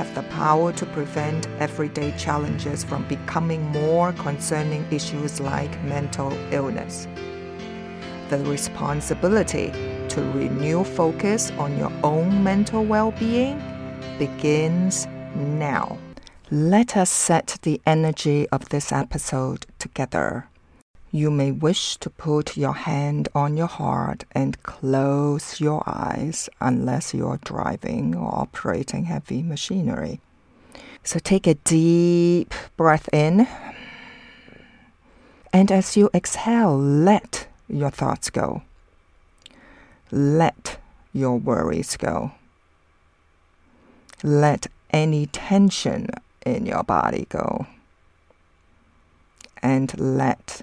have the power to prevent everyday challenges from becoming more concerning issues like mental illness. The responsibility to renew focus on your own mental well being begins now. Let us set the energy of this episode together. You may wish to put your hand on your heart and close your eyes unless you're driving or operating heavy machinery. So take a deep breath in. And as you exhale, let your thoughts go. Let your worries go. Let any tension in your body go. And let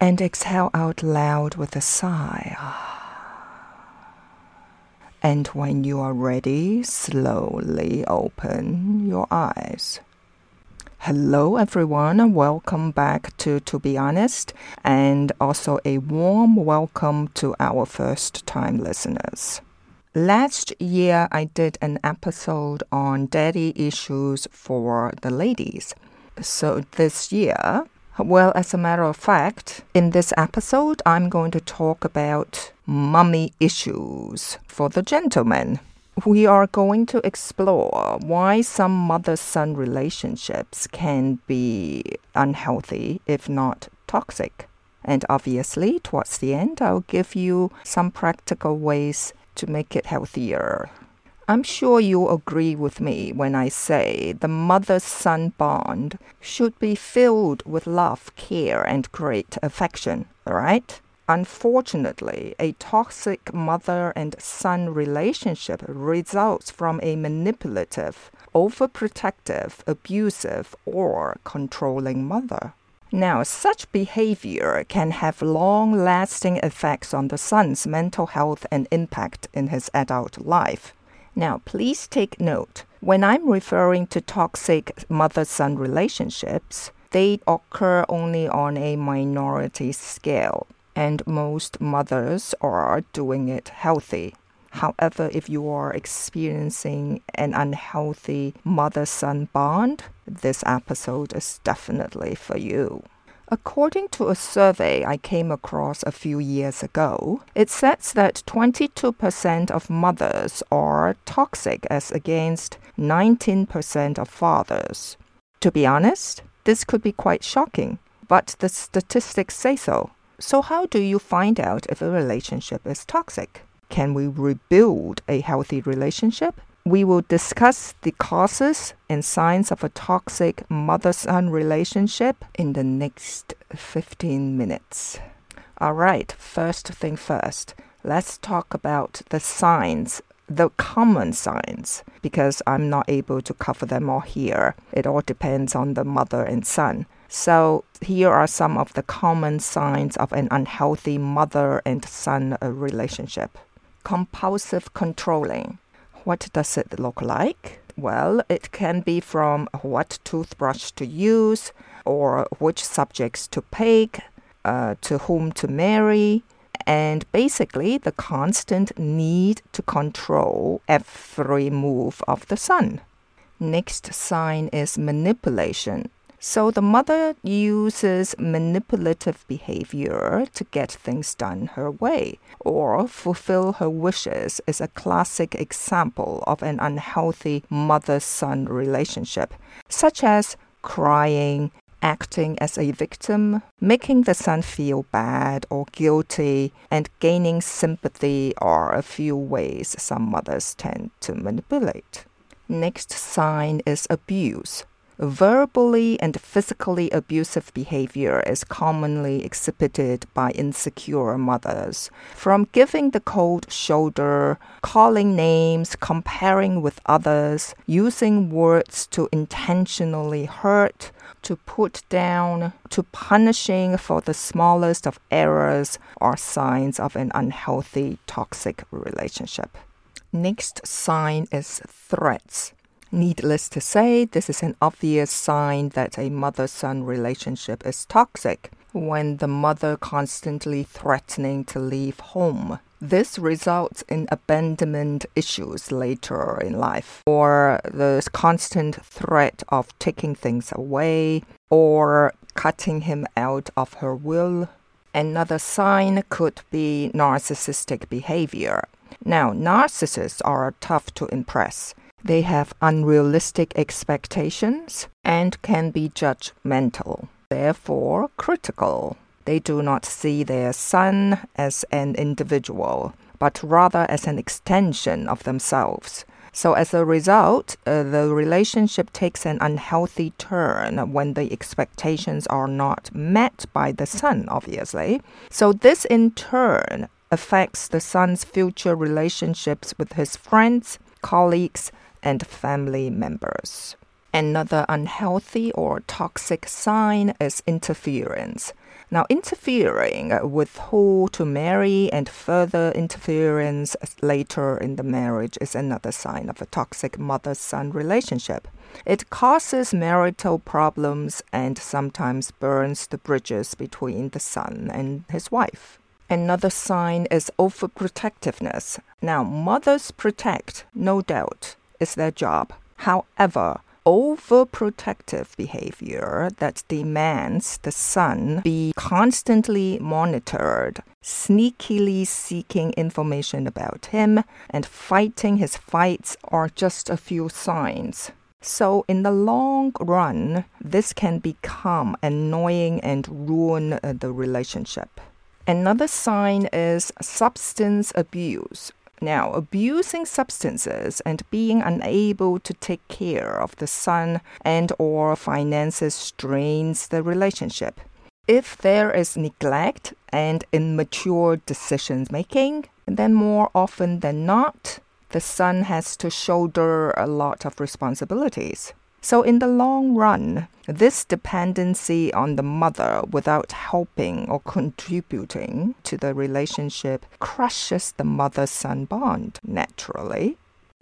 and exhale out loud with a sigh. And when you are ready, slowly open your eyes. Hello, everyone, and welcome back to To Be Honest, and also a warm welcome to our first time listeners. Last year, I did an episode on daddy issues for the ladies. So this year, well, as a matter of fact, in this episode, I'm going to talk about mummy issues for the gentlemen. We are going to explore why some mother son relationships can be unhealthy, if not toxic. And obviously, towards the end, I'll give you some practical ways to make it healthier. I'm sure you'll agree with me when I say the mother son bond should be filled with love, care, and great affection, right? Unfortunately, a toxic mother and son relationship results from a manipulative, overprotective, abusive, or controlling mother. Now, such behavior can have long lasting effects on the son's mental health and impact in his adult life. Now, please take note when I'm referring to toxic mother son relationships, they occur only on a minority scale, and most mothers are doing it healthy. However, if you are experiencing an unhealthy mother son bond, this episode is definitely for you. According to a survey I came across a few years ago, it says that 22% of mothers are toxic as against 19% of fathers. To be honest, this could be quite shocking, but the statistics say so. So, how do you find out if a relationship is toxic? Can we rebuild a healthy relationship? We will discuss the causes and signs of a toxic mother son relationship in the next 15 minutes. All right, first thing first, let's talk about the signs, the common signs, because I'm not able to cover them all here. It all depends on the mother and son. So, here are some of the common signs of an unhealthy mother and son relationship. Compulsive controlling. What does it look like? Well, it can be from what toothbrush to use, or which subjects to pick, uh, to whom to marry, and basically the constant need to control every move of the son. Next sign is manipulation. So the mother uses manipulative behavior to get things done her way or fulfill her wishes is a classic example of an unhealthy mother-son relationship, such as crying, acting as a victim, making the son feel bad or guilty, and gaining sympathy are a few ways some mothers tend to manipulate. Next sign is abuse. Verbally and physically abusive behavior is commonly exhibited by insecure mothers. From giving the cold shoulder, calling names, comparing with others, using words to intentionally hurt, to put down, to punishing for the smallest of errors are signs of an unhealthy, toxic relationship. Next sign is threats. Needless to say, this is an obvious sign that a mother son relationship is toxic when the mother constantly threatening to leave home. This results in abandonment issues later in life, or the constant threat of taking things away, or cutting him out of her will. Another sign could be narcissistic behavior. Now, narcissists are tough to impress. They have unrealistic expectations and can be judgmental, therefore critical. They do not see their son as an individual, but rather as an extension of themselves. So, as a result, uh, the relationship takes an unhealthy turn when the expectations are not met by the son, obviously. So, this in turn affects the son's future relationships with his friends, colleagues, and family members. Another unhealthy or toxic sign is interference. Now, interfering with who to marry and further interference later in the marriage is another sign of a toxic mother son relationship. It causes marital problems and sometimes burns the bridges between the son and his wife. Another sign is overprotectiveness. Now, mothers protect, no doubt, is their job. However, overprotective behavior that demands the son be constantly monitored, sneakily seeking information about him, and fighting his fights are just a few signs. So, in the long run, this can become annoying and ruin uh, the relationship. Another sign is substance abuse. Now, abusing substances and being unable to take care of the son and or finances strains the relationship. If there is neglect and immature decision making, then more often than not, the son has to shoulder a lot of responsibilities. So, in the long run, this dependency on the mother without helping or contributing to the relationship crushes the mother son bond naturally.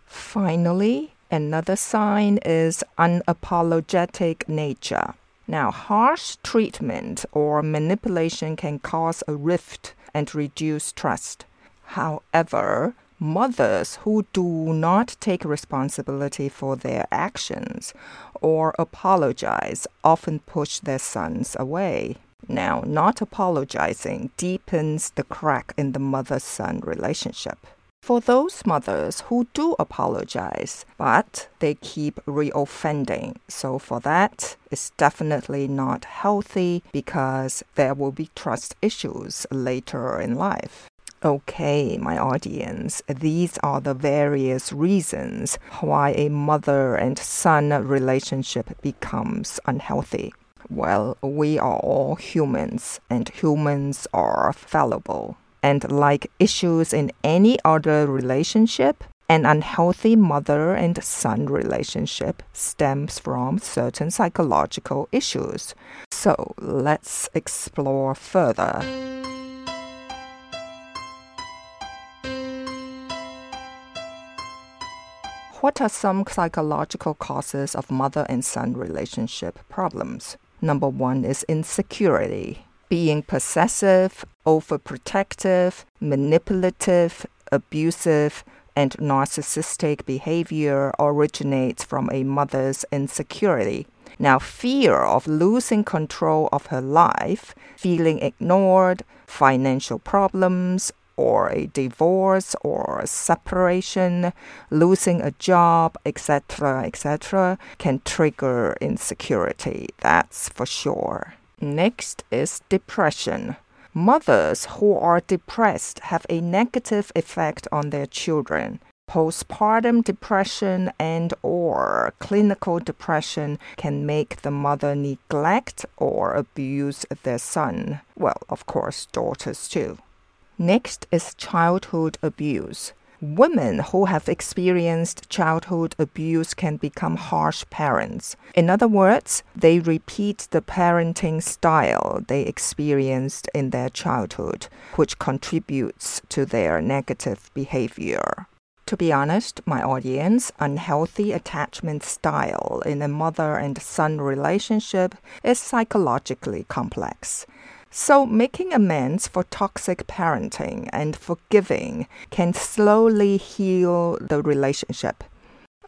Finally, another sign is unapologetic nature. Now, harsh treatment or manipulation can cause a rift and reduce trust. However, mothers who do not take responsibility for their actions or apologize often push their sons away. Now, not apologizing deepens the crack in the mother son relationship. For those mothers who do apologize, but they keep reoffending, so for that, it's definitely not healthy because there will be trust issues later in life. Okay, my audience, these are the various reasons why a mother and son relationship becomes unhealthy. Well, we are all humans, and humans are fallible. And like issues in any other relationship, an unhealthy mother and son relationship stems from certain psychological issues. So let's explore further. What are some psychological causes of mother and son relationship problems? Number one is insecurity. Being possessive, overprotective, manipulative, abusive, and narcissistic behavior originates from a mother's insecurity. Now, fear of losing control of her life, feeling ignored, financial problems, or a divorce or separation, losing a job, etc., etc., can trigger insecurity. That's for sure. Next is depression. Mothers who are depressed have a negative effect on their children. Postpartum depression and or clinical depression can make the mother neglect or abuse their son. Well, of course, daughters too. Next is childhood abuse. Women who have experienced childhood abuse can become harsh parents. In other words, they repeat the parenting style they experienced in their childhood, which contributes to their negative behavior. To be honest, my audience, unhealthy attachment style in a mother and son relationship is psychologically complex. So, making amends for toxic parenting and forgiving can slowly heal the relationship.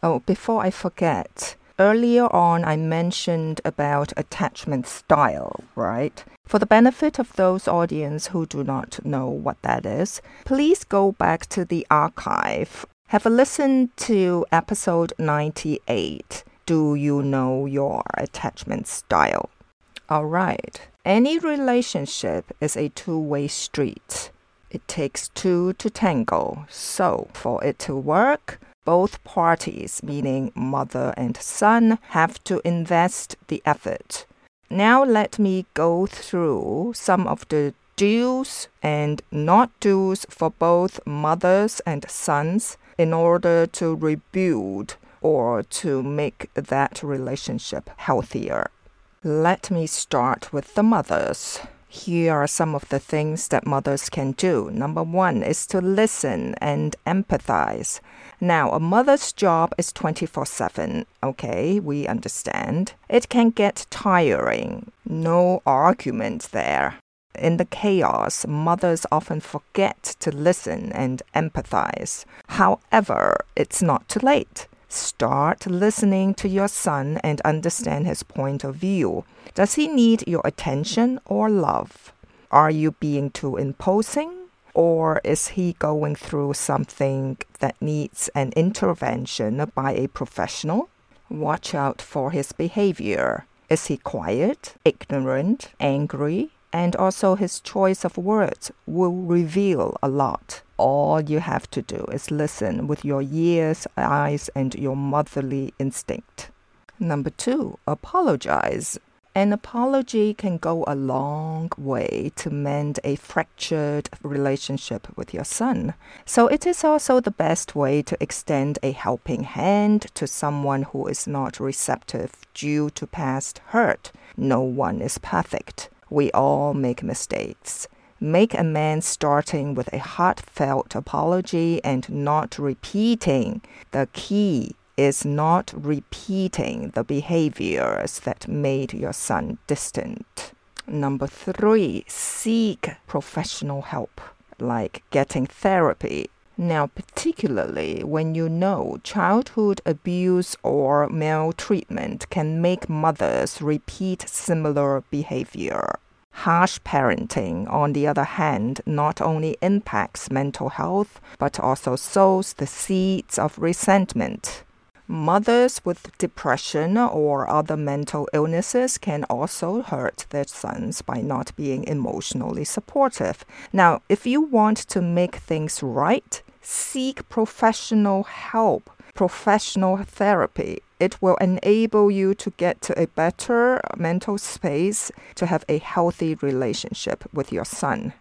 Oh, before I forget, earlier on I mentioned about attachment style, right? For the benefit of those audience who do not know what that is, please go back to the archive. Have a listen to episode 98. Do you know your attachment style? All right. Any relationship is a two way street. It takes two to tango. So, for it to work, both parties, meaning mother and son, have to invest the effort. Now, let me go through some of the do's and not do's for both mothers and sons in order to rebuild or to make that relationship healthier. Let me start with the mothers. Here are some of the things that mothers can do. Number one is to listen and empathize. Now, a mother's job is 24 7. Okay, we understand. It can get tiring. No argument there. In the chaos, mothers often forget to listen and empathize. However, it's not too late. Start listening to your son and understand his point of view. Does he need your attention or love? Are you being too imposing? Or is he going through something that needs an intervention by a professional? Watch out for his behavior. Is he quiet, ignorant, angry? And also, his choice of words will reveal a lot all you have to do is listen with your ears, eyes, and your motherly instinct. Number two, apologize. An apology can go a long way to mend a fractured relationship with your son. So, it is also the best way to extend a helping hand to someone who is not receptive due to past hurt. No one is perfect. We all make mistakes. Make amends starting with a heartfelt apology and not repeating. The key is not repeating the behaviors that made your son distant. Number three, seek professional help, like getting therapy. Now, particularly when you know childhood abuse or maltreatment can make mothers repeat similar behavior. Harsh parenting, on the other hand, not only impacts mental health but also sows the seeds of resentment. Mothers with depression or other mental illnesses can also hurt their sons by not being emotionally supportive. Now, if you want to make things right, seek professional help, professional therapy. It will enable you to get to a better mental space to have a healthy relationship with your son.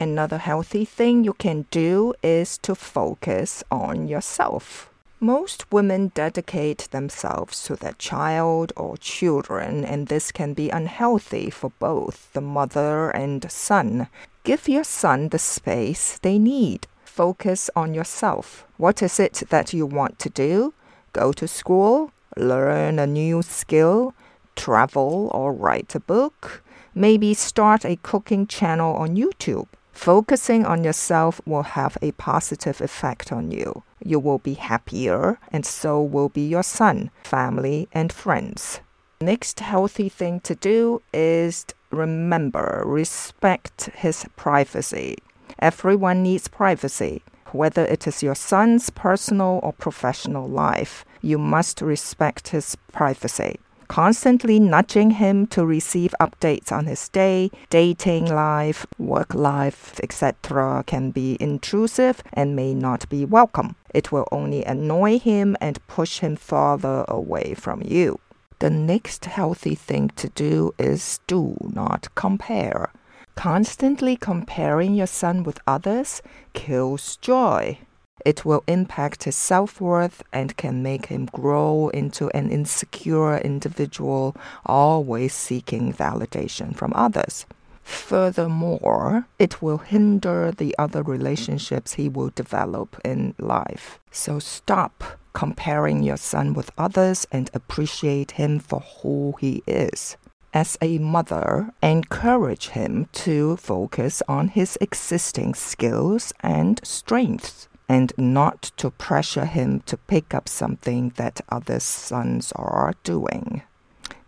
Another healthy thing you can do is to focus on yourself. Most women dedicate themselves to their child or children, and this can be unhealthy for both the mother and son. Give your son the space they need. Focus on yourself. What is it that you want to do? Go to school, learn a new skill, travel or write a book, maybe start a cooking channel on YouTube. Focusing on yourself will have a positive effect on you. You will be happier, and so will be your son, family, and friends. Next healthy thing to do is remember, respect his privacy. Everyone needs privacy. Whether it is your son's personal or professional life, you must respect his privacy constantly nudging him to receive updates on his day, dating life, work life, etc., can be intrusive and may not be welcome. It will only annoy him and push him farther away from you. The next healthy thing to do is do not compare. Constantly comparing your son with others kills joy. It will impact his self worth and can make him grow into an insecure individual, always seeking validation from others. Furthermore, it will hinder the other relationships he will develop in life. So stop comparing your son with others and appreciate him for who he is. As a mother, encourage him to focus on his existing skills and strengths and not to pressure him to pick up something that other sons are doing.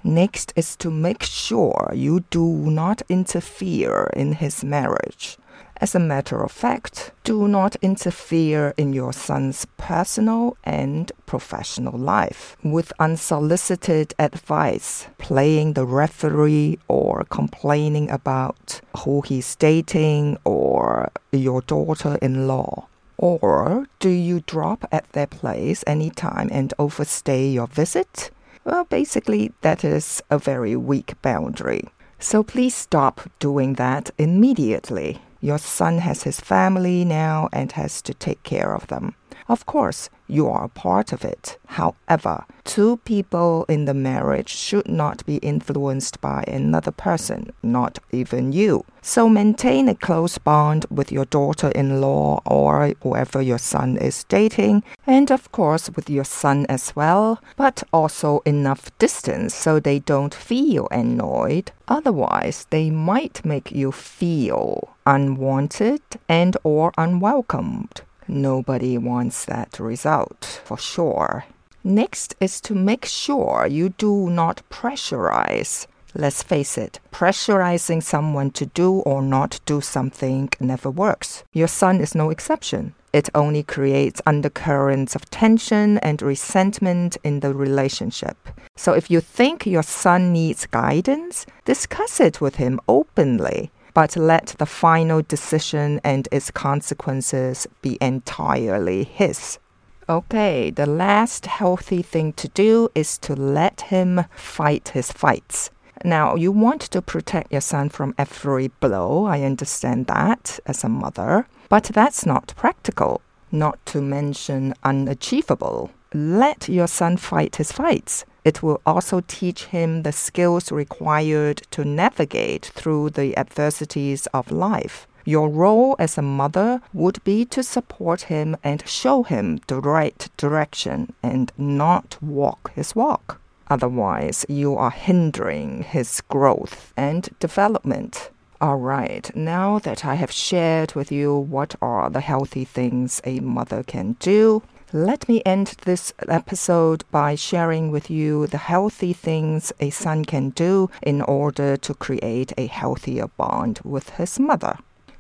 Next is to make sure you do not interfere in his marriage. As a matter of fact, do not interfere in your son's personal and professional life with unsolicited advice, playing the referee, or complaining about who he's dating or your daughter in law. Or do you drop at their place anytime and overstay your visit? Well, basically, that is a very weak boundary. So please stop doing that immediately. Your son has his family now and has to take care of them. Of course, you are a part of it. However, two people in the marriage should not be influenced by another person, not even you. So maintain a close bond with your daughter in law or whoever your son is dating, and of course with your son as well, but also enough distance so they don't feel annoyed. Otherwise, they might make you feel unwanted and or unwelcomed. Nobody wants that result for sure. Next is to make sure you do not pressurize. Let's face it, pressurizing someone to do or not do something never works. Your son is no exception. It only creates undercurrents of tension and resentment in the relationship. So if you think your son needs guidance, discuss it with him openly but let the final decision and its consequences be entirely his. Okay, the last healthy thing to do is to let him fight his fights. Now, you want to protect your son from every blow. I understand that as a mother, but that's not practical, not to mention unachievable. Let your son fight his fights. It will also teach him the skills required to navigate through the adversities of life. Your role as a mother would be to support him and show him the right direction and not walk his walk. Otherwise, you are hindering his growth and development. All right, now that I have shared with you what are the healthy things a mother can do, let me end this episode by sharing with you the healthy things a son can do in order to create a healthier bond with his mother.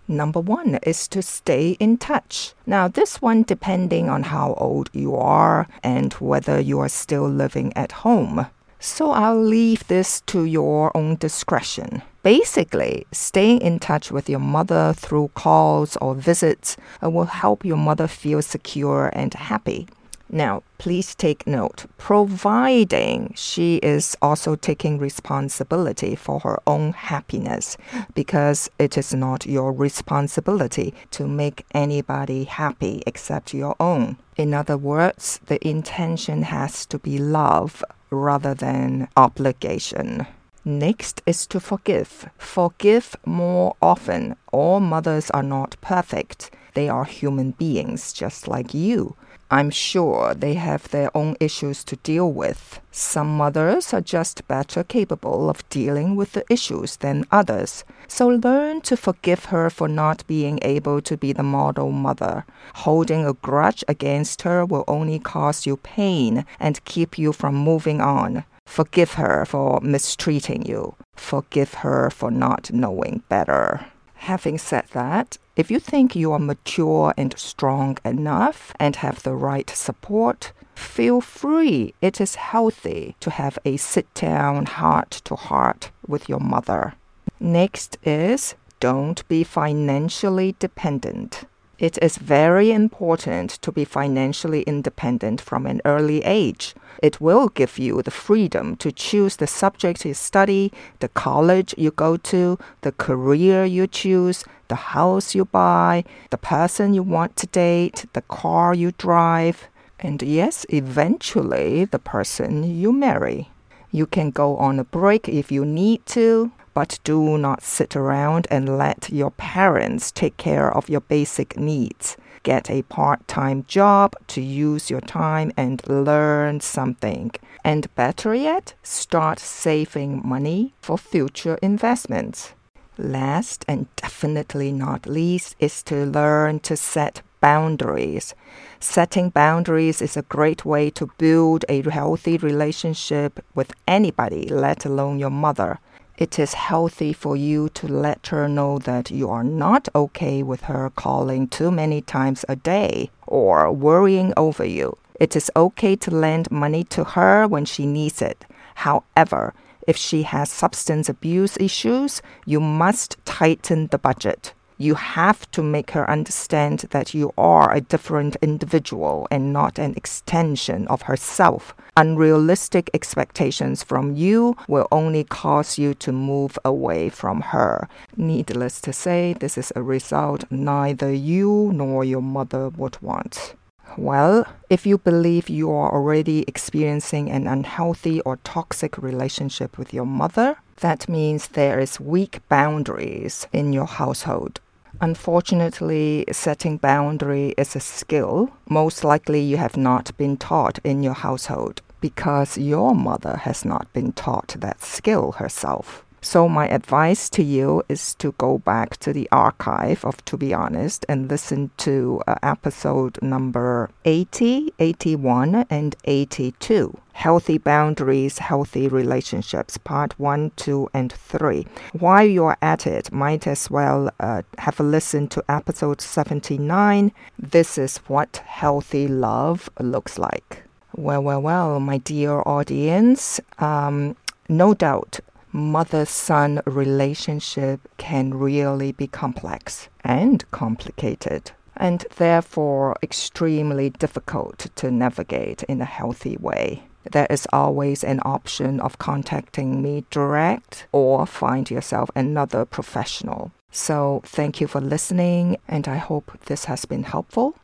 Number one is to stay in touch. Now, this one depending on how old you are and whether you are still living at home. So I'll leave this to your own discretion. Basically, staying in touch with your mother through calls or visits uh, will help your mother feel secure and happy. Now, please take note, providing she is also taking responsibility for her own happiness, because it is not your responsibility to make anybody happy except your own. In other words, the intention has to be love rather than obligation. Next is to forgive. Forgive more often. All mothers are not perfect. They are human beings just like you. I'm sure they have their own issues to deal with. Some mothers are just better capable of dealing with the issues than others. So learn to forgive her for not being able to be the model mother. Holding a grudge against her will only cause you pain and keep you from moving on. Forgive her for mistreating you. Forgive her for not knowing better. Having said that, if you think you are mature and strong enough and have the right support, feel free. It is healthy to have a sit down heart to heart with your mother. Next is don't be financially dependent. It is very important to be financially independent from an early age. It will give you the freedom to choose the subject you study, the college you go to, the career you choose, the house you buy, the person you want to date, the car you drive, and yes, eventually the person you marry. You can go on a break if you need to, but do not sit around and let your parents take care of your basic needs. Get a part time job to use your time and learn something. And better yet, start saving money for future investments. Last and definitely not least is to learn to set boundaries. Setting boundaries is a great way to build a healthy relationship with anybody, let alone your mother it is healthy for you to let her know that you are not okay with her calling too many times a day or worrying over you. It is okay to lend money to her when she needs it. However, if she has substance abuse issues, you must tighten the budget you have to make her understand that you are a different individual and not an extension of herself. Unrealistic expectations from you will only cause you to move away from her. Needless to say, this is a result neither you nor your mother would want. Well, if you believe you are already experiencing an unhealthy or toxic relationship with your mother, that means there is weak boundaries in your household. Unfortunately, setting boundary is a skill most likely you have not been taught in your household because your mother has not been taught that skill herself. So, my advice to you is to go back to the archive of To Be Honest and listen to uh, episode number 80, 81, and 82 Healthy Boundaries, Healthy Relationships, part 1, 2, and 3. While you're at it, might as well uh, have a listen to episode 79. This is what healthy love looks like. Well, well, well, my dear audience, um, no doubt mother son relationship can really be complex and complicated, and therefore extremely difficult to navigate in a healthy way. There is always an option of contacting me direct or find yourself another professional. So, thank you for listening, and I hope this has been helpful.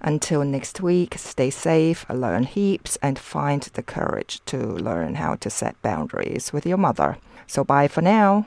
Until next week, stay safe, learn heaps, and find the courage to learn how to set boundaries with your mother. So bye for now.